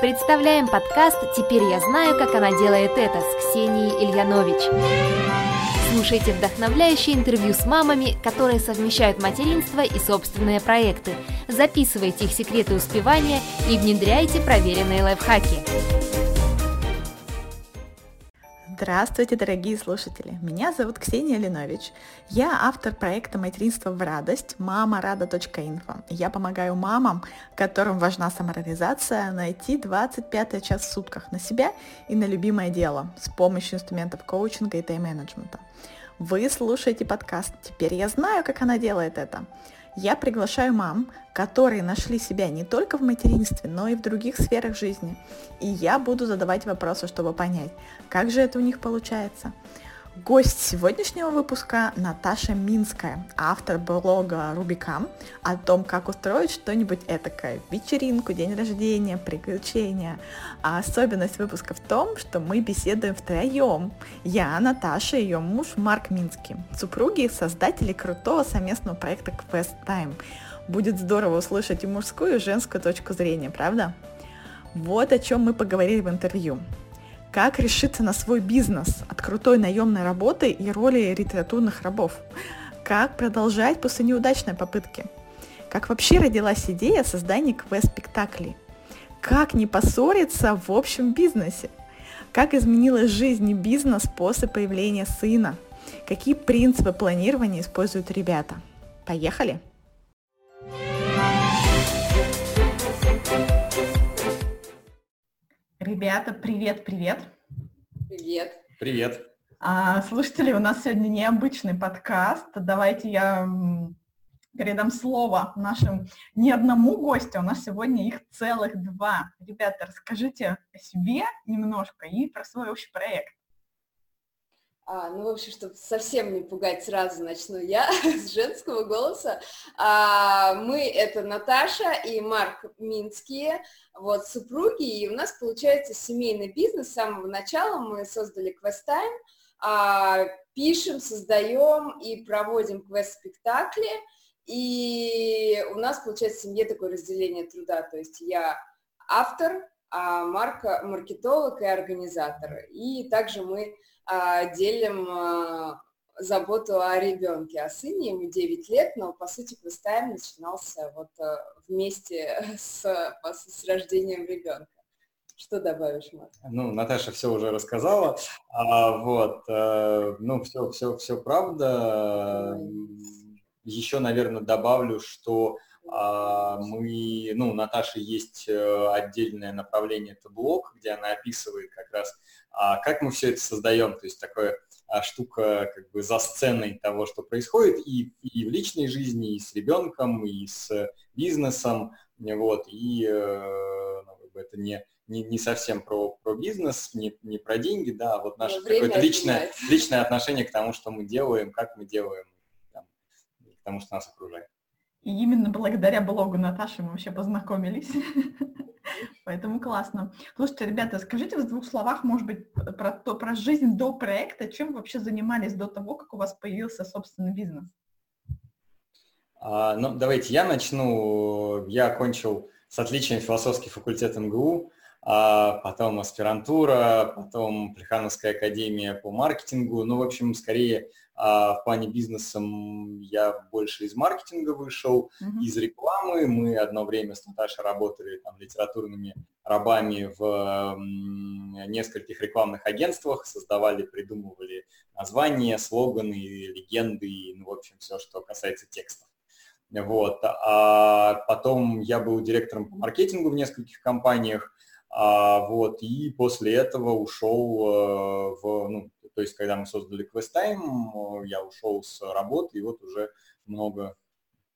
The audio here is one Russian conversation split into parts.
Представляем подкаст «Теперь я знаю, как она делает это» с Ксенией Ильянович. Слушайте вдохновляющие интервью с мамами, которые совмещают материнство и собственные проекты. Записывайте их секреты успевания и внедряйте проверенные лайфхаки. Здравствуйте, дорогие слушатели! Меня зовут Ксения Линович. Я автор проекта «Материнство в радость» мамарада.инфо. Я помогаю мамам, которым важна самореализация, найти 25 час в сутках на себя и на любимое дело с помощью инструментов коучинга и тайм-менеджмента. Вы слушаете подкаст «Теперь я знаю, как она делает это». Я приглашаю мам, которые нашли себя не только в материнстве, но и в других сферах жизни. И я буду задавать вопросы, чтобы понять, как же это у них получается. Гость сегодняшнего выпуска Наташа Минская, автор блога Рубикам о том, как устроить что-нибудь этакое, вечеринку, день рождения, приключения. А особенность выпуска в том, что мы беседуем втроем. Я, Наташа и ее муж Марк Минский, супруги создатели крутого совместного проекта Quest Time. Будет здорово услышать и мужскую, и женскую точку зрения, правда? Вот о чем мы поговорили в интервью как решиться на свой бизнес от крутой наемной работы и роли литературных рабов, как продолжать после неудачной попытки, как вообще родилась идея создания квест-спектаклей, как не поссориться в общем бизнесе, как изменилась жизнь и бизнес после появления сына, какие принципы планирования используют ребята. Поехали! Ребята, привет, привет. Привет. Привет. А, слушатели, у нас сегодня необычный подкаст. Давайте я передам слово нашим не одному гостю, у нас сегодня их целых два. Ребята, расскажите о себе немножко и про свой общий проект. А, ну, в общем, чтобы совсем не пугать, сразу начну я с женского голоса. А, мы — это Наташа и Марк Минские, вот, супруги, и у нас получается семейный бизнес. С самого начала мы создали Quest а, пишем, создаем и проводим квест-спектакли, и у нас получается в семье такое разделение труда, то есть я автор, а Марк маркетолог и организатор. И также мы делим а, заботу о ребенке, о сыне, ему 9 лет, но по сути квестайм начинался вот а, вместе с, с рождением ребенка. Что добавишь, Марк? Ну, Наташа все уже рассказала. А, вот, а, ну, все, все, все правда. Еще, наверное, добавлю, что а, мы, ну, у Наташи есть э, отдельное направление, это блог, где она описывает как раз а как мы все это создаем, то есть такая а, штука как бы за сценой того, что происходит и, и в личной жизни, и с ребенком, и с бизнесом, вот, и э, ну, это не, не, не совсем про, про бизнес, не, не про деньги, да, а вот наше какое-то личное, личное отношение к тому, что мы делаем, как мы делаем, там, к тому, что нас окружает. И именно благодаря блогу Наташи мы вообще познакомились. Поэтому классно. Слушайте, ребята, скажите в двух словах, может быть, про, то, про жизнь до проекта, чем вы вообще занимались до того, как у вас появился собственный бизнес? А, ну, давайте я начну. Я окончил с отличием философский факультет МГУ, а потом аспирантура, потом Плехановская академия по маркетингу. Ну, в общем, скорее а в плане бизнеса я больше из маркетинга вышел, uh-huh. из рекламы. Мы одно время с Наташей работали там литературными рабами в нескольких рекламных агентствах, создавали, придумывали названия, слоганы, легенды, ну, в общем, все, что касается текстов. Вот. А потом я был директором по маркетингу в нескольких компаниях, а, вот, и после этого ушел э, в, ну, то есть, когда мы создали QuestTime, я ушел с работы, и вот уже много,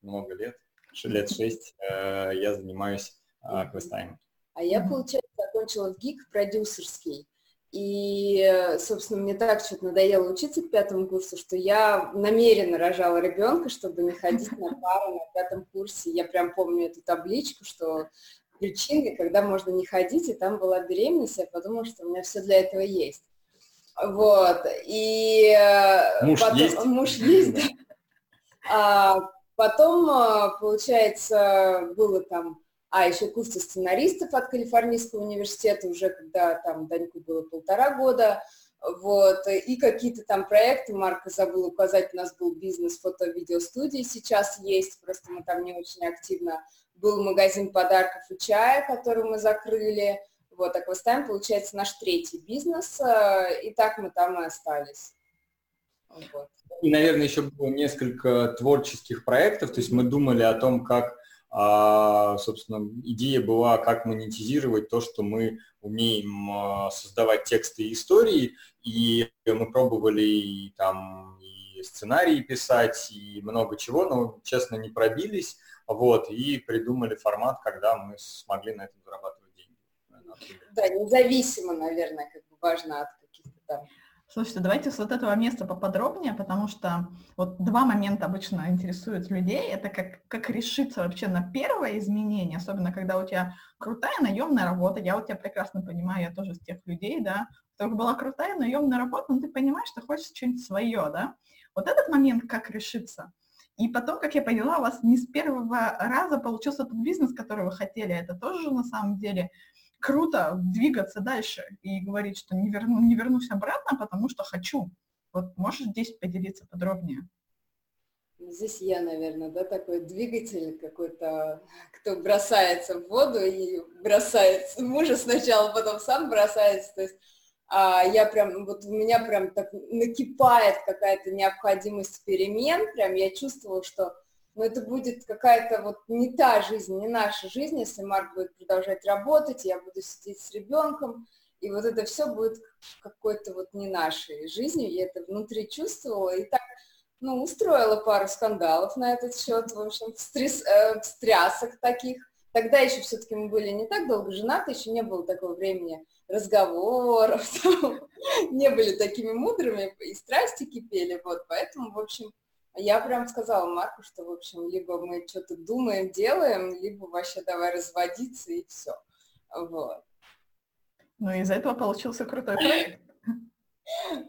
много лет, лет шесть, э, я занимаюсь QuestTime. А я, получается, закончила в ГИК продюсерский. И, собственно, мне так что-то надоело учиться к пятому курсу, что я намеренно рожала ребенка, чтобы не ходить на пару на пятом курсе. Я прям помню эту табличку, что причины, когда можно не ходить, и там была беременность, я подумала, что у меня все для этого есть. Вот, и э, муж потом, есть, муж есть, да. А, потом, э, получается, было там а еще курсы сценаристов от Калифорнийского университета, уже когда там Даньку было полтора года, вот, и какие-то там проекты, Марка забыл указать, у нас был бизнес фото-видеостудии, сейчас есть, просто мы там не очень активно, был магазин подарков и чая, который мы закрыли, вот, а QuestTime, получается, наш третий бизнес, э, и так мы там и остались. Вот. И, наверное, еще было несколько творческих проектов, то есть мы думали о том, как, а, собственно, идея была, как монетизировать то, что мы умеем а, создавать тексты и истории, и мы пробовали и, там и сценарии писать, и много чего, но, честно, не пробились, вот, и придумали формат, когда мы смогли на этом зарабатывать. Да, независимо, наверное, как бы важно от каких-то там Слушайте, давайте с вот этого места поподробнее, потому что вот два момента обычно интересуют людей. Это как, как решиться вообще на первое изменение, особенно когда у тебя крутая наемная работа. Я вот тебя прекрасно понимаю, я тоже из тех людей, да, у которых была крутая наемная работа, но ты понимаешь, что хочешь что-нибудь свое, да. Вот этот момент, как решиться. И потом, как я поняла, у вас не с первого раза получился тот бизнес, который вы хотели. Это тоже на самом деле круто двигаться дальше и говорить, что не, верну, не вернусь обратно, потому что хочу. Вот можешь здесь поделиться подробнее? Здесь я, наверное, да, такой двигатель какой-то, кто бросается в воду и бросается мужа сначала, потом сам бросается. То есть а, я прям, вот у меня прям так накипает какая-то необходимость перемен, прям я чувствовала, что но это будет какая-то вот не та жизнь, не наша жизнь, если Марк будет продолжать работать, я буду сидеть с ребенком, и вот это все будет какой-то вот не нашей жизнью, я это внутри чувствовала, и так, ну, устроила пару скандалов на этот счет, в общем, стресс, э, встрясок таких. Тогда еще все-таки мы были не так долго женаты, еще не было такого времени разговоров, не были такими мудрыми, и страсти кипели, вот, поэтому, в общем, я прям сказала Марку, что, в общем, либо мы что-то думаем, делаем, либо вообще давай разводиться и все. Вот. Ну, из этого получился крутой проект.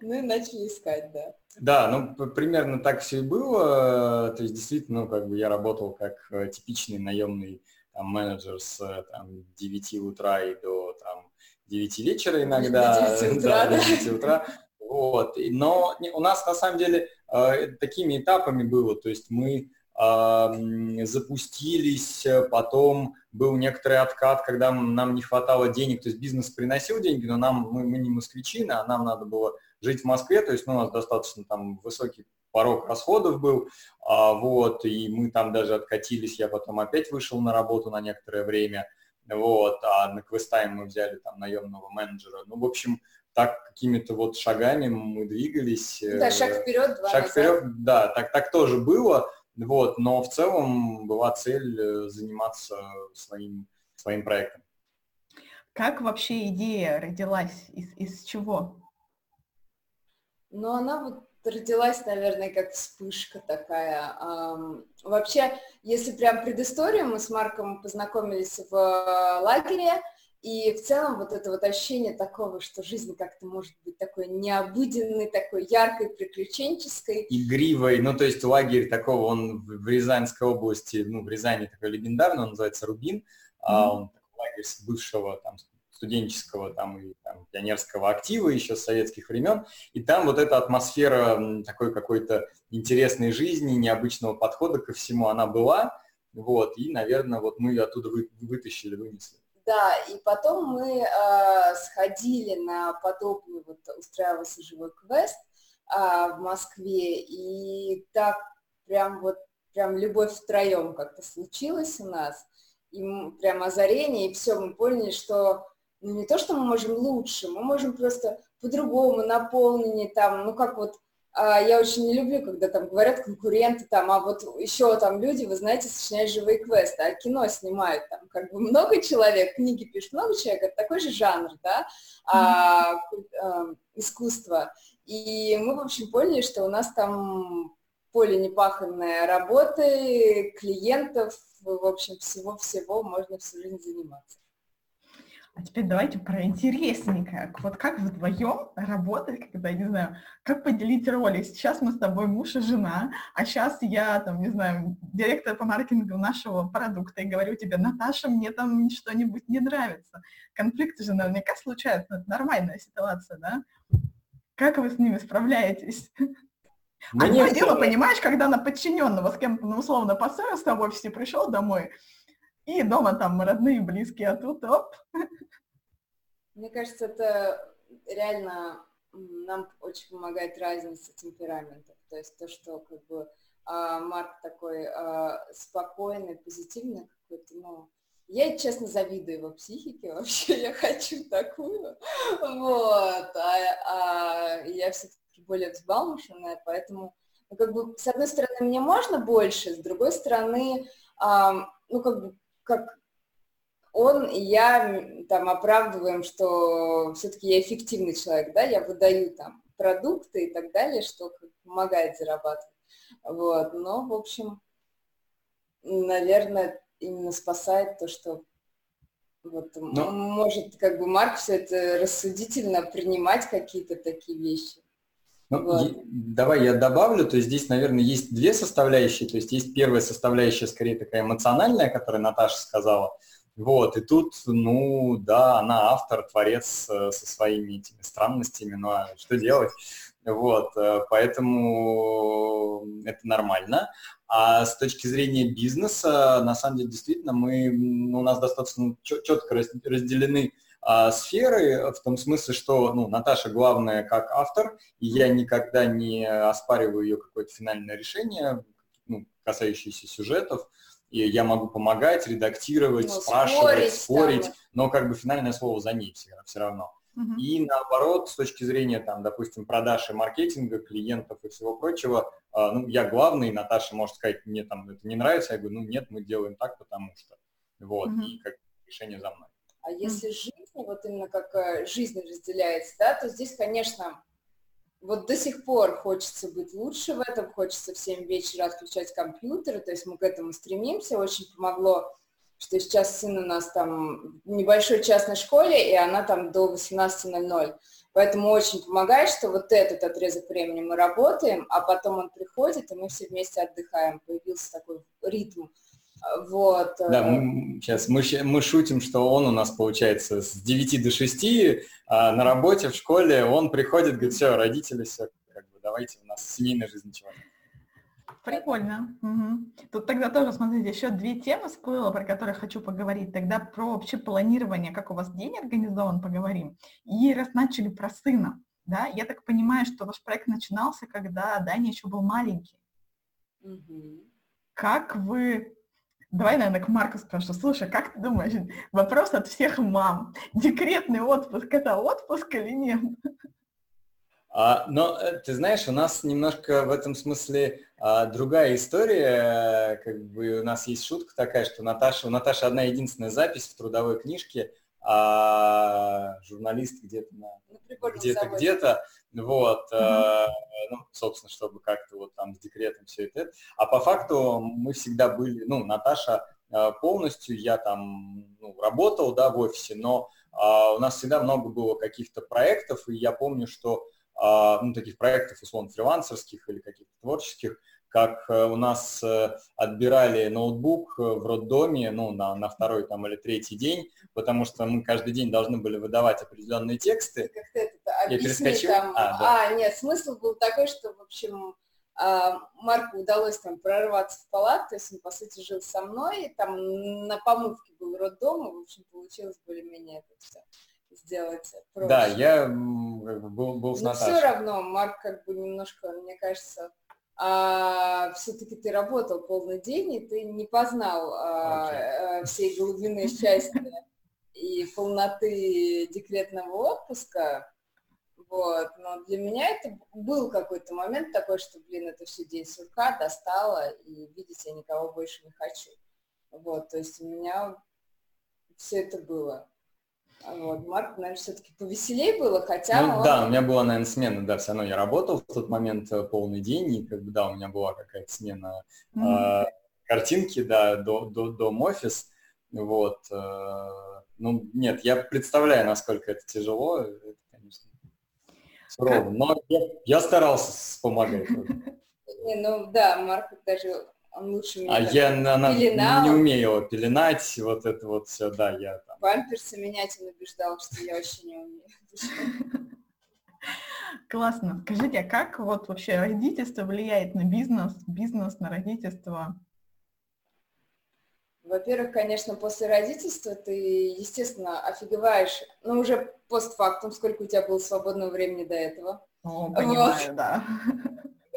Ну и начали искать, да. Да, ну примерно так все и было. То есть действительно, ну, как бы я работал как э, типичный наемный там, менеджер с э, там, 9 утра и до там, 9 вечера иногда. До 9 утра, да, до 9 утра. Вот. Но у нас на самом деле такими этапами было, то есть мы запустились, потом был некоторый откат, когда нам не хватало денег, то есть бизнес приносил деньги, но нам, мы, мы не москвичи, а нам надо было жить в Москве, то есть ну, у нас достаточно там высокий порог расходов был, а, вот, и мы там даже откатились, я потом опять вышел на работу на некоторое время, вот, а на Квестайм мы взяли там наемного менеджера, ну, в общем, так какими-то вот шагами мы двигались. Да, шаг э, вперед, два Шаг назад. вперед, да, так, так тоже было, вот, но в целом была цель э, заниматься своим, своим проектом. Как вообще идея родилась? Из, из чего? Ну, она вот родилась, наверное, как вспышка такая. Вообще, если прям предысторию, мы с Марком познакомились в лагере, и в целом вот это вот ощущение такого, что жизнь как-то может быть такой необыденной, такой яркой, приключенческой. Игривой, ну то есть лагерь такого, он в Рязанской области, ну в Рязани такой легендарный, он называется Рубин, mm-hmm. он такой лагерь с бывшего там студенческого там и там, пионерского актива еще с советских времен, и там вот эта атмосфера такой какой-то интересной жизни, необычного подхода ко всему, она была, вот, и, наверное, вот мы ее оттуда вы, вытащили, вынесли. Да, и потом мы э, сходили на подобный, вот устраивался живой квест э, в Москве, и так прям вот, прям любовь втроем как-то случилась у нас, и прям озарение, и все, мы поняли, что ну, не то, что мы можем лучше, мы можем просто по-другому, наполненнее там, ну как вот я очень не люблю, когда там говорят конкуренты, там, а вот еще там люди, вы знаете, сочиняют живые квесты, а кино снимают, там, как бы много человек, книги пишут много человек, это такой же жанр, да, а, а, искусство. И мы, в общем, поняли, что у нас там поле непаханное работы, клиентов, в общем, всего-всего можно всю жизнь заниматься. А теперь давайте про интересненькое. Вот как вдвоем работать, когда, не знаю, как поделить роли. Сейчас мы с тобой муж и жена, а сейчас я, там, не знаю, директор по маркетингу нашего продукта и говорю тебе, Наташа, мне там что-нибудь не нравится. Конфликты же наверняка случаются, это нормальная ситуация, да? Как вы с ними справляетесь? Ну, Одно дело, понимаешь, когда на подчиненного с кем-то, ну, условно, поссорился в офисе, пришел домой, и дома там родные, близкие, а тут оп. Мне кажется, это реально нам очень помогает разница темпераментов. То есть то, что как бы а, Марк такой а, спокойный, позитивный какой-то, ну, я, честно, завидую его психике вообще, я хочу такую, вот, а, а я все-таки более взбалмошенная, поэтому, ну, как бы, с одной стороны, мне можно больше, с другой стороны, а, ну, как бы, как он и я там оправдываем, что все-таки я эффективный человек, да, я выдаю там продукты и так далее, что помогает зарабатывать. Вот, но, в общем, наверное, именно спасает то, что вот но... может как бы Марк все это рассудительно принимать какие-то такие вещи. Ну, вот. Давай я добавлю, то есть здесь, наверное, есть две составляющие, то есть есть первая составляющая, скорее такая эмоциональная, которую Наташа сказала, вот, и тут, ну, да, она автор, творец э, со своими этими странностями, ну, а что делать? Вот, э, поэтому это нормально. А с точки зрения бизнеса, на самом деле, действительно, мы, ну, у нас достаточно четко разделены а, сферы, в том смысле, что ну, Наташа главная как автор, и я никогда не оспариваю ее какое-то финальное решение, ну, касающееся сюжетов, и я могу помогать, редактировать, ну, спрашивать, спорить, спорить но как бы финальное слово за ней все, все равно. И наоборот, с точки зрения, там, допустим, продаж и маркетинга, клиентов и всего прочего, э, ну, я главный, Наташа может сказать, мне там это не нравится, я говорю, ну нет, мы делаем так, потому что. Вот, и как решение за мной. А если жизнь, вот именно как э, жизнь разделяется, да, то здесь, конечно, вот до сих пор хочется быть лучше в этом, хочется в 7 вечера отключать компьютеры, то есть мы к этому стремимся. Очень помогло, что сейчас сын у нас там в небольшой частной школе, и она там до 18.00. Поэтому очень помогает, что вот этот отрезок времени мы работаем, а потом он приходит, и мы все вместе отдыхаем. Появился такой ритм. Вот. Да, э, мы, сейчас мы, мы шутим, что он у нас получается с 9 до 6, а на работе, в школе он приходит, говорит, все, родители, все, как бы, давайте, у нас семейная жизнь ничего Прикольно. Угу. Тут тогда тоже, смотрите, еще две темы всплыло, про которые хочу поговорить. Тогда про вообще планирование, как у вас день организован, поговорим. И раз начали про сына, да, я так понимаю, что ваш проект начинался, когда Даня еще был маленький. Угу. Как вы Давай, наверное, к Марку спрошу. Слушай, как ты думаешь, вопрос от всех мам. Декретный отпуск – это отпуск или нет? А, но э, ты знаешь, у нас немножко в этом смысле а, другая история. Как бы у нас есть шутка такая, что Наташа, у Наташи одна единственная запись в трудовой книжке, а журналист где-то на, ну, где-то где-то вот, mm-hmm. э, ну, собственно, чтобы как-то вот там с декретом все это. А по факту мы всегда были, ну, Наташа э, полностью, я там ну, работал, да, в офисе, но э, у нас всегда много было каких-то проектов, и я помню, что, э, ну, таких проектов, условно, фрилансерских или каких-то творческих, как э, у нас э, отбирали ноутбук э, в роддоме, ну, на, на второй там или третий день, потому что мы каждый день должны были выдавать определенные тексты. Как ты это объясни, там, а, да. а, нет, смысл был такой, что, в общем, а, Марку удалось там прорваться в палату, то есть он, по сути, жил со мной, там на помывке был роддом, и, в общем, получилось более-менее это все сделать проще. Да, я был, был с Но Наташей. все равно Марк как бы немножко, мне кажется, а, все-таки ты работал полный день, и ты не познал а, okay. всей глубины счастья и полноты декретного отпуска. Вот. Но для меня это был какой-то момент такой, что, блин, это все день сурка, достала, и видеть я никого больше не хочу. Вот, то есть у меня все это было. Вот, Марк, наверное, все-таки повеселее было, хотя ну, он... Да, у меня была, наверное, смена, да, все равно я работал в тот момент э, полный день, и как бы, да, у меня была какая-то смена mm-hmm. э, картинки, да, до, до, дом офис, вот, э, Ну, нет, я представляю, насколько это тяжело, это, конечно, сурово, но я, я старался помогать. Не, ну да, Марк даже он лучше меня. А я она пеленал. не умею пеленать, вот это вот все, да, я. Памперсы менять он убеждал, что я вообще не умею. Классно. Скажите, а как вот вообще родительство влияет на бизнес, бизнес на родительство? Во-первых, конечно, после родительства ты, естественно, офигеваешь, ну, уже постфактум, сколько у тебя было свободного времени до этого. О, понимаю, вот. да.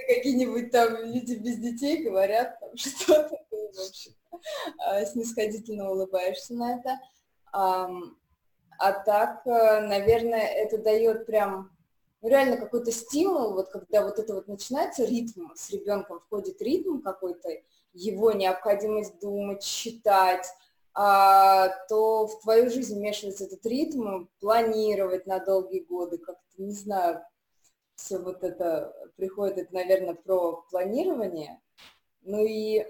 Какие-нибудь там люди без детей говорят там что-то, ты, в общем, а, снисходительно улыбаешься на это. А, так, э, наверное, это дает прям ну, реально какой-то стимул, вот когда вот это вот начинается ритм, с ребенком входит ритм какой-то, его необходимость думать, считать, а, то в твою жизнь вмешивается этот ритм, планировать на долгие годы, как-то, не знаю, все вот это приходит, это, наверное, про планирование. Ну и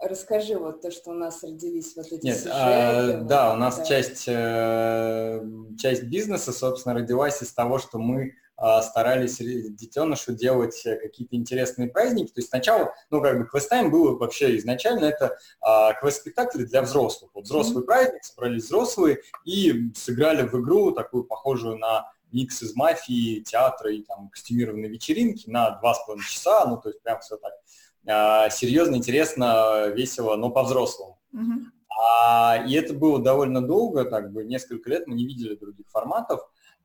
расскажи вот то, что у нас родились вот эти Нет, сюжеты. А, вот, да, у нас да. часть, э, часть бизнеса, собственно, родилась из того, что мы а, старались детенышу делать какие-то интересные праздники. То есть сначала, ну, как бы квест-тайм было вообще изначально это а, квест-спектакли для взрослых. Вот взрослый mm-hmm. праздник, собрались взрослые и сыграли в игру такую похожую на микс из мафии, театра и там костюмированной вечеринки на два с половиной часа, ну, то есть прям все так серьезно, интересно, весело, но по-взрослому. Мгм. А, и это было довольно долго, так бы несколько лет мы не видели других форматов.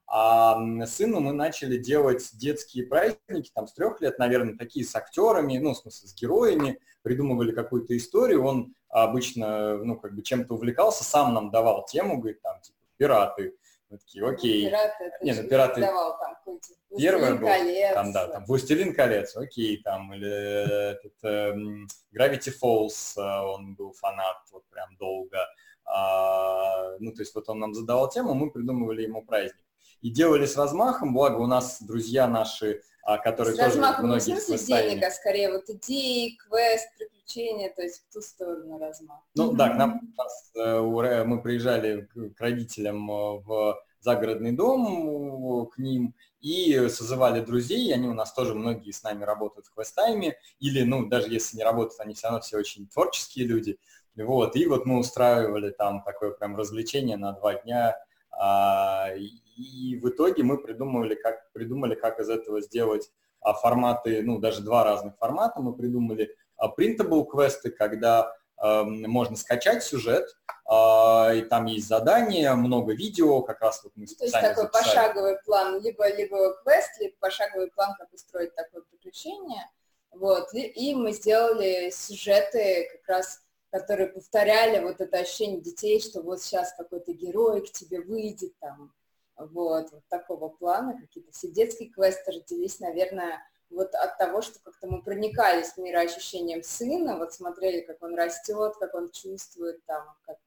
А сыну мы начали делать детские праздники, там с трех лет, наверное, такие с актерами, ну, в смысле, с героями, придумывали какую-то историю, он обычно, ну, как бы чем-то увлекался, сам нам давал тему, говорит, там, типа, пираты, мы такие, окей. Пираты, это Не, ну, пираты- давал там Первое «Властелин было, колец». там, да, там «Властелин колец», окей, там, или этот, эм, Gravity Falls, э, он был фанат вот прям долго. А, ну, то есть вот он нам задавал тему, мы придумывали ему праздник. И делали с размахом, благо у нас друзья наши, а, которые С тоже размахом не в многие смысле денег, а скорее вот идеи, квест, приключения, то есть в ту сторону размах. Ну да, к нам нас, э, мы приезжали к к родителям э, в загородный дом, к ним, и созывали друзей, они у нас тоже многие с нами работают в квестайме, или, ну, даже если не работают, они все равно все очень творческие люди, вот, и вот мы устраивали там такое прям развлечение на два дня, а, и в итоге мы придумали, как, придумали, как из этого сделать а, форматы, ну, даже два разных формата, мы придумали. А, printable квесты, когда можно скачать сюжет, а, и там есть задания, много видео, как раз вот мы То есть такой записали. пошаговый план, либо, либо квест, либо пошаговый план, как устроить такое приключение. Вот. И, и мы сделали сюжеты как раз которые повторяли вот это ощущение детей, что вот сейчас какой-то герой к тебе выйдет, там, вот, вот такого плана, какие-то все детские квесты родились, наверное, вот от того, что как-то мы проникались мироощущением сына, вот смотрели, как он растет, как он чувствует, там, как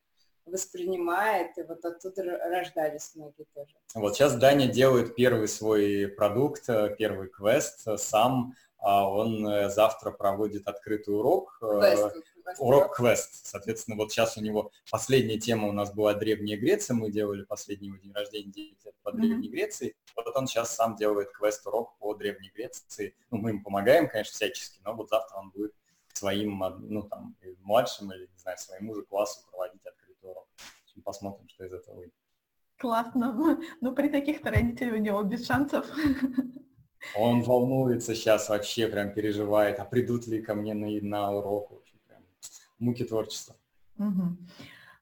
воспринимает, и вот оттуда рождались многие тоже. Вот сейчас Даня делает первый свой продукт, э, первый квест э, сам, а он э, завтра проводит открытый урок. Квест, урок квест. Соответственно, вот сейчас у него последняя тема у нас была Древняя Греция. Мы делали последний его день рождения 9 лет по Древней Греции. Вот он сейчас сам делает квест-урок по Древней Греции. Ну, мы ему помогаем, конечно, всячески, но вот завтра он будет своим, ну, там, младшим или, не знаю, своему же классу проводить открытый урок. Посмотрим, что из этого выйдет. Классно. Ну, при таких-то родителей у него без шансов. Он волнуется сейчас вообще, прям переживает, а придут ли ко мне на, на урок, муки творчества. Угу.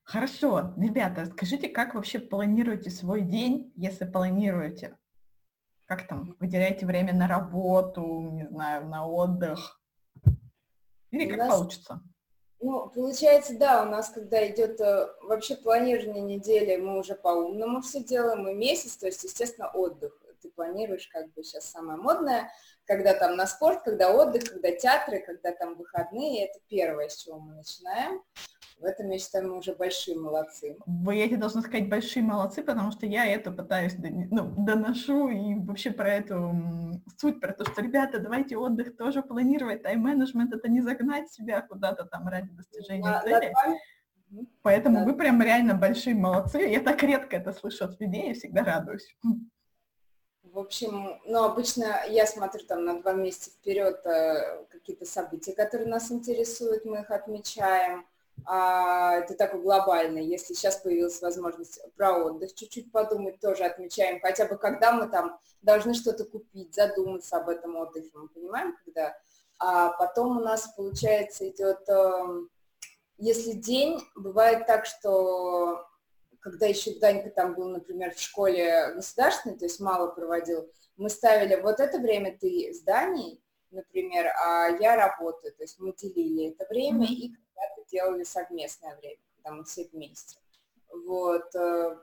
Хорошо, ребята, скажите, как вообще планируете свой день, если планируете? Как там, выделяете время на работу, не знаю, на отдых? Или как нас, получится? Ну, получается, да, у нас, когда идет э, вообще планирование недели, мы уже по-умному все делаем, мы месяц, то есть, естественно, отдых ты планируешь, как бы сейчас самое модное, когда там на спорт, когда отдых, когда театры, когда там выходные, это первое, с чего мы начинаем. В этом, я считаю, мы уже большие молодцы. Вы, я тебе должна сказать, большие молодцы, потому что я это пытаюсь ну, доношу и вообще про эту суть, про то, что, ребята, давайте отдых тоже планировать, тайм-менеджмент, это не загнать себя куда-то там ради достижения на, цели. Вами, Поэтому да. вы прям реально большие молодцы. Я так редко это слышу от людей, я всегда радуюсь. В общем, ну, обычно я смотрю там на два месяца вперед э, какие-то события, которые нас интересуют, мы их отмечаем. А, это такой глобальный. Если сейчас появилась возможность про отдых, чуть-чуть подумать, тоже отмечаем. Хотя бы когда мы там должны что-то купить, задуматься об этом отдыхе, мы понимаем, когда. А потом у нас, получается, идет, эм, если день, бывает так, что когда еще Данька там был, например, в школе государственной, то есть мало проводил, мы ставили вот это время ты в здании, например, а я работаю, то есть мы делили это время mm-hmm. и когда-то делали совместное время, когда мы все вместе. Вот. Э,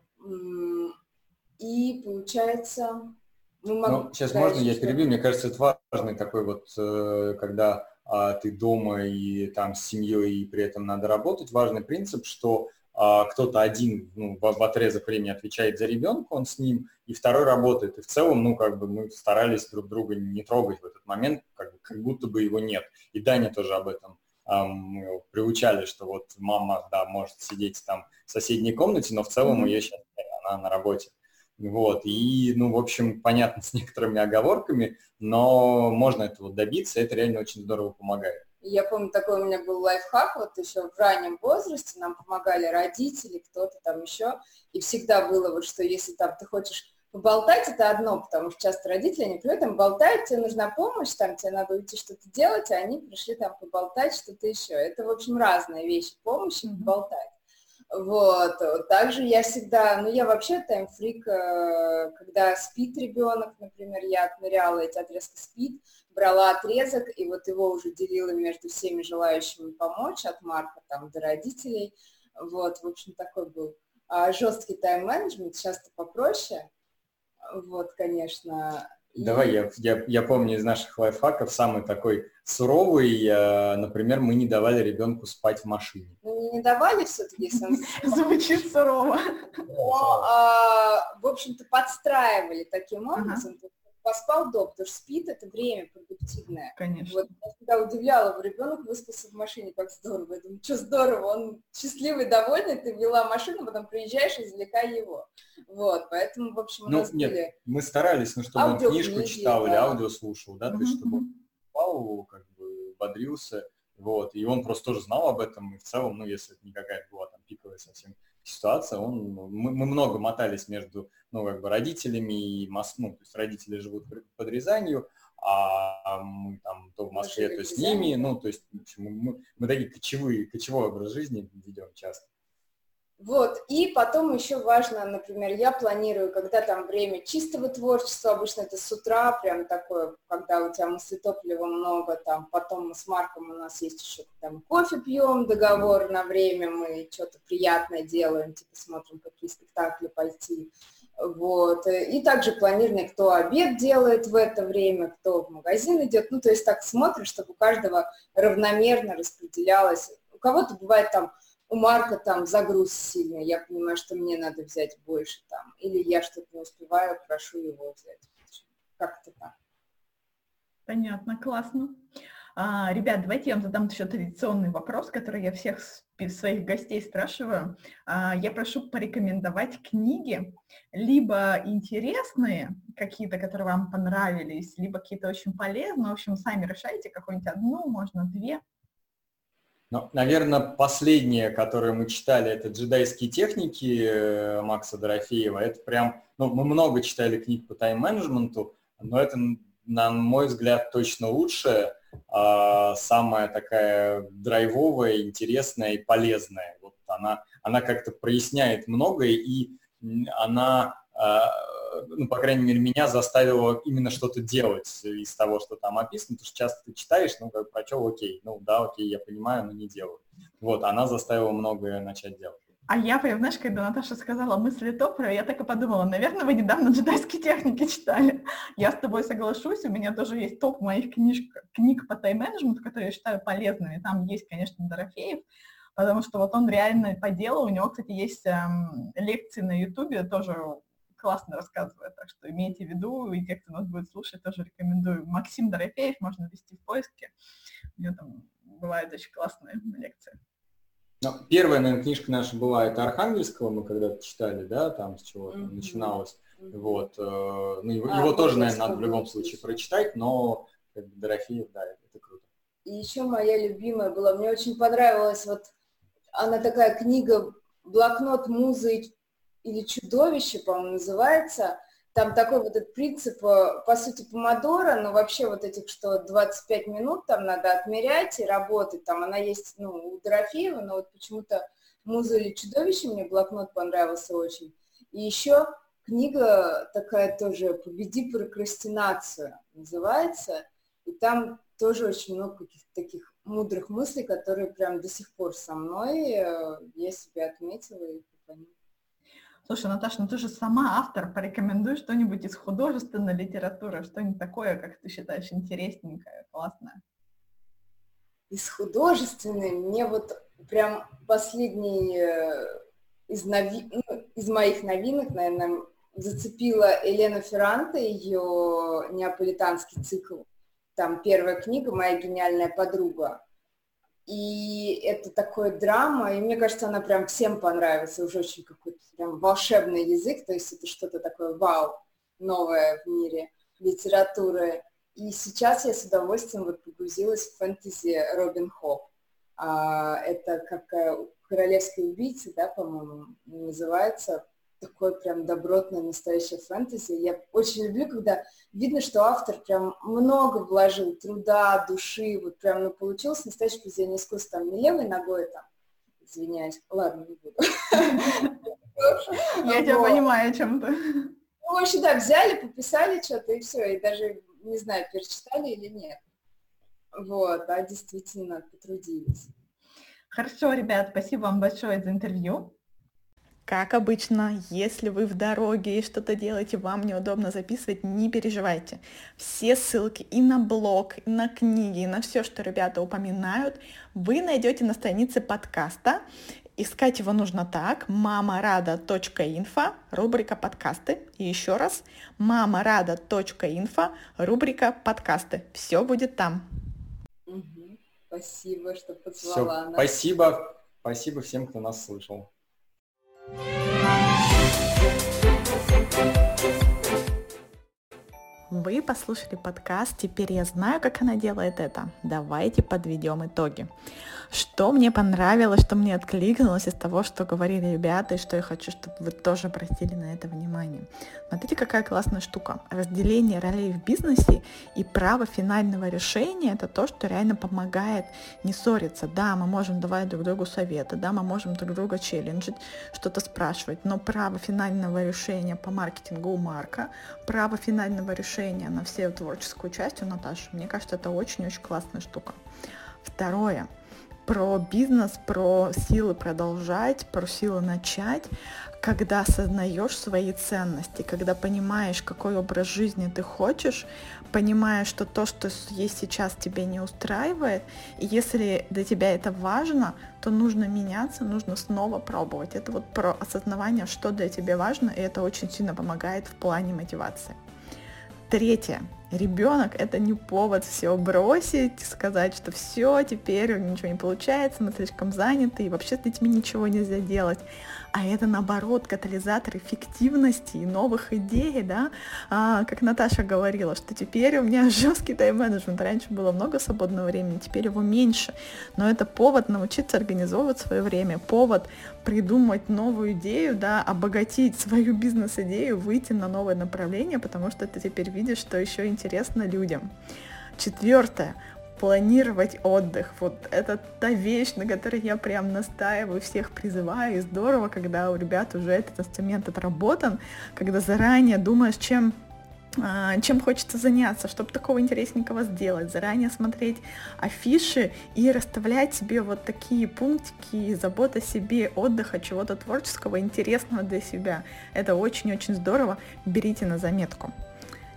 и получается... Мы могли... ну, сейчас можно я перебью? Мне кажется, это важный такой вот, э, когда а, ты дома и там с семьей, и при этом надо работать, важный принцип, что кто-то один ну, в, в отрезок времени отвечает за ребенка, он с ним, и второй работает. И в целом, ну, как бы мы старались друг друга не трогать в этот момент, как, как будто бы его нет. И Даня тоже об этом а, мы приучали, что вот мама, да, может сидеть там в соседней комнате, но в целом mm-hmm. ее сейчас она на работе. Вот, и, ну, в общем, понятно, с некоторыми оговорками, но можно этого добиться, это реально очень здорово помогает. Я помню, такой у меня был лайфхак, вот еще в раннем возрасте нам помогали родители, кто-то там еще, и всегда было вот, что если там ты хочешь поболтать, это одно, потому что часто родители, они приходят, там болтают, тебе нужна помощь, там тебе надо уйти что-то делать, а они пришли там поболтать, что-то еще. Это, в общем, разные вещи, помощь и поболтать. Вот, также я всегда, ну я вообще таймфрик, э, когда спит ребенок, например, я отмеряла эти отрезки спит, брала отрезок и вот его уже делила между всеми желающими помочь, от Марка там до родителей. Вот, в общем, такой был а, жесткий тайм-менеджмент, часто попроще. Вот, конечно. Давай, я, я, я помню из наших лайфхаков самый такой суровый, э, например, мы не давали ребенку спать в машине. Ну, не давали все-таки, если он... Звучит сурово. Но, а, в общем-то, подстраивали таким образом, поспал что спит это время продуктивное. Конечно. Вот я всегда удивляла, ребенок выспался в машине, как здорово. Я думаю, что здорово, он счастливый, довольный, ты вела машину, потом приезжаешь и извлекай его. Вот, поэтому, в общем, у ну, нас нет, были... мы старались, ну, чтобы он книжку читал да. или аудио слушал, да, то есть, чтобы он спал, как бы бодрился, вот, и он просто тоже знал об этом, и в целом, ну, если это не какая-то была там пиковая совсем ситуация, он, мы, мы много мотались между, ну, как бы родителями и Москвой, ну, то есть родители живут под Рязанью, а мы там то в Москве, то с ними, ну, то есть, в общем, мы, мы такие кочевые, кочевой образ жизни ведем часто. Вот, и потом еще важно, например, я планирую, когда там время чистого творчества, обычно это с утра, прям такое, когда у тебя мыслетоплива много, там, потом мы с Марком у нас есть еще, там, кофе пьем, договор на время, мы что-то приятное делаем, типа смотрим, какие спектакли пойти, вот, и также планирование, кто обед делает в это время, кто в магазин идет, ну, то есть так смотрим, чтобы у каждого равномерно распределялось, у кого-то бывает там у Марка там загруз сильный, я понимаю, что мне надо взять больше там, или я что-то не успеваю, прошу его взять. Как-то так. Понятно, классно. А, ребят, давайте я вам задам еще традиционный вопрос, который я всех своих гостей спрашиваю. А, я прошу порекомендовать книги, либо интересные, какие-то, которые вам понравились, либо какие-то очень полезные. В общем, сами решайте, какую-нибудь одну, можно две. Ну, наверное, последнее, которое мы читали, это «Джедайские техники» э, Макса Дорофеева. Это прям, ну, мы много читали книг по тайм-менеджменту, но это, на мой взгляд, точно лучшее, а, самая такая драйвовая, интересная и полезная. Вот она, она как-то проясняет многое, и она а, ну, по крайней мере, меня заставило именно что-то делать из того, что там описано, потому что часто ты читаешь, ну, как прочел, окей, ну, да, окей, я понимаю, но не делаю. Вот, она заставила многое начать делать. А я прям, знаешь, когда Наташа сказала мысли топора, я так и подумала, наверное, вы недавно джедайские техники читали. Я с тобой соглашусь, у меня тоже есть топ моих книж, книг по тайм-менеджменту, которые я считаю полезными. Там есть, конечно, Дорофеев, потому что вот он реально по делу, у него, кстати, есть эм, лекции на Ютубе, тоже классно рассказывает, так что имейте в виду, и те, кто нас будет слушать, тоже рекомендую. Максим Дорофеев можно ввести в поиске, у него там бывают очень классные лекции. Ну, первая, наверное, книжка наша была, это Архангельского, мы когда-то читали, да, там с чего mm-hmm. начиналось. Mm-hmm. Вот. Э, ну, его, а, его тоже, наверное, надо в любом случае прочитать, но как бы Дорофеев, да, это круто. И еще моя любимая была, мне очень понравилась вот, она такая книга «Блокнот музы или чудовище», по-моему, называется. Там такой вот этот принцип, э, по сути, помодора, но вообще вот этих, что 25 минут там надо отмерять и работать. Там она есть, ну, у Дорофеева, но вот почему-то «Муза или чудовище» мне блокнот понравился очень. И еще книга такая тоже «Победи прокрастинацию» называется. И там тоже очень много каких-то таких мудрых мыслей, которые прям до сих пор со мной. Э, я себе отметила их по ним. Слушай, Наташа, ну ты же сама автор, порекомендуй что-нибудь из художественной литературы, что-нибудь такое, как ты считаешь, интересненькое, классное. Из художественной мне вот прям последний э, из, нови... ну, из моих новинок, наверное, зацепила Елена Ферранта, ее неаполитанский цикл. Там первая книга «Моя гениальная подруга». И это такое драма, и мне кажется, она прям всем понравится, уже очень какой-то прям волшебный язык, то есть это что-то такое вау, новое в мире литературы. И сейчас я с удовольствием вот погрузилась в фэнтези Робин Хоп. А, это как королевский убийца, да, по-моему, называется такое прям добротное настоящее фэнтези. Я очень люблю, когда видно, что автор прям много вложил труда, души, вот прям ну, получилось настоящее произведение искусства. Там не левой ногой там, извиняюсь, ладно, не буду. Я тебя понимаю о чем-то. Ну, вообще, да, взяли, пописали что-то, и все, и даже, не знаю, перечитали или нет. Вот, а действительно потрудились. Хорошо, ребят, спасибо вам большое за интервью. Как обычно, если вы в дороге и что-то делаете, вам неудобно записывать, не переживайте. Все ссылки и на блог, и на книги, и на все, что ребята упоминают, вы найдете на странице подкаста. Искать его нужно так, мамарада.инфо, рубрика подкасты. И еще раз, мамарада.инфо, рубрика подкасты. Все будет там. Спасибо, что позвала Все, Спасибо. Спасибо всем, кто нас слышал. Вы послушали подкаст «Теперь я знаю, как она делает это». Давайте подведем итоги. Что мне понравилось, что мне откликнулось из того, что говорили ребята, и что я хочу, чтобы вы тоже обратили на это внимание. Смотрите, какая классная штука. Разделение ролей в бизнесе и право финального решения – это то, что реально помогает не ссориться. Да, мы можем давать друг другу советы, да, мы можем друг друга челленджить, что-то спрашивать, но право финального решения по маркетингу у Марка, право финального решения на всю творческую часть у Наташи, мне кажется, это очень-очень классная штука. Второе – про бизнес, про силы продолжать, про силы начать, когда осознаешь свои ценности, когда понимаешь, какой образ жизни ты хочешь, понимаешь, что то, что есть сейчас, тебе не устраивает, и если для тебя это важно, то нужно меняться, нужно снова пробовать. Это вот про осознавание, что для тебя важно, и это очень сильно помогает в плане мотивации. Третье. Ребенок это не повод все бросить, сказать, что все, теперь ничего не получается, мы слишком заняты, и вообще с детьми ничего нельзя делать. А это наоборот катализатор эффективности и новых идей, да, а, как Наташа говорила, что теперь у меня жесткий тайм-менеджмент, раньше было много свободного времени, теперь его меньше, но это повод научиться организовывать свое время, повод придумать новую идею, да, обогатить свою бизнес-идею, выйти на новое направление, потому что ты теперь видишь, что еще интересно людям. Четвертое планировать отдых. Вот это та вещь, на которой я прям настаиваю, всех призываю. И здорово, когда у ребят уже этот инструмент отработан, когда заранее думаешь, чем а, чем хочется заняться, чтобы такого интересненького сделать, заранее смотреть афиши и расставлять себе вот такие пунктики, забота о себе, отдыха, чего-то творческого, интересного для себя. Это очень-очень здорово, берите на заметку.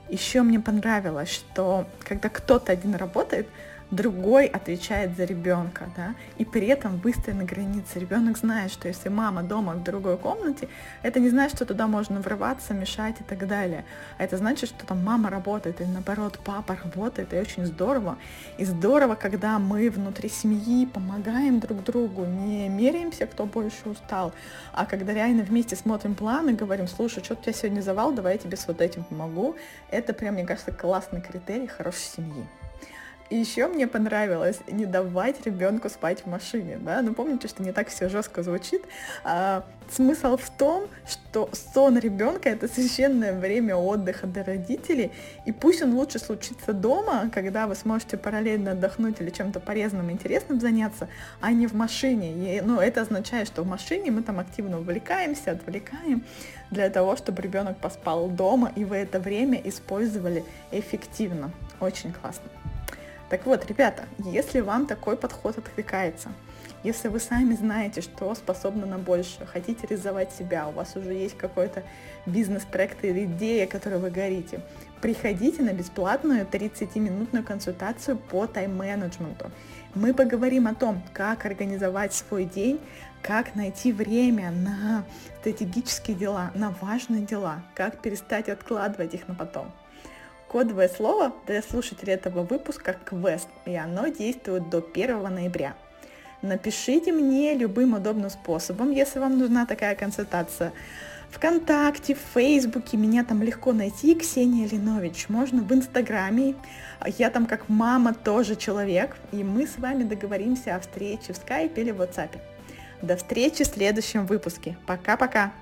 Еще мне понравилось, что когда кто-то один работает, другой отвечает за ребенка, да, и при этом выстроены границы. Ребенок знает, что если мама дома в другой комнате, это не значит, что туда можно врываться, мешать и так далее. А это значит, что там мама работает, или наоборот, папа работает, и очень здорово. И здорово, когда мы внутри семьи помогаем друг другу, не меряемся, кто больше устал, а когда реально вместе смотрим план и говорим, слушай, что у тебя сегодня завал, давай я тебе с вот этим помогу. Это прям, мне кажется, классный критерий хорошей семьи. И еще мне понравилось не давать ребенку спать в машине, да, ну помните, что не так все жестко звучит. А, смысл в том, что сон ребенка это священное время отдыха для родителей, и пусть он лучше случится дома, когда вы сможете параллельно отдохнуть или чем-то полезным, интересным заняться, а не в машине. И, ну, это означает, что в машине мы там активно увлекаемся, отвлекаем для того, чтобы ребенок поспал дома, и вы это время использовали эффективно. Очень классно. Так вот, ребята, если вам такой подход откликается, если вы сами знаете, что способны на больше, хотите реализовать себя, у вас уже есть какой-то бизнес-проект или идея, которой вы горите, приходите на бесплатную 30-минутную консультацию по тайм-менеджменту. Мы поговорим о том, как организовать свой день, как найти время на стратегические дела, на важные дела, как перестать откладывать их на потом. Кодовое слово для слушателей этого выпуска «Квест», и оно действует до 1 ноября. Напишите мне любым удобным способом, если вам нужна такая консультация. Вконтакте, в Фейсбуке, меня там легко найти, Ксения Линович. Можно в Инстаграме, я там как мама тоже человек, и мы с вами договоримся о встрече в скайпе или в WhatsApp. До встречи в следующем выпуске. Пока-пока!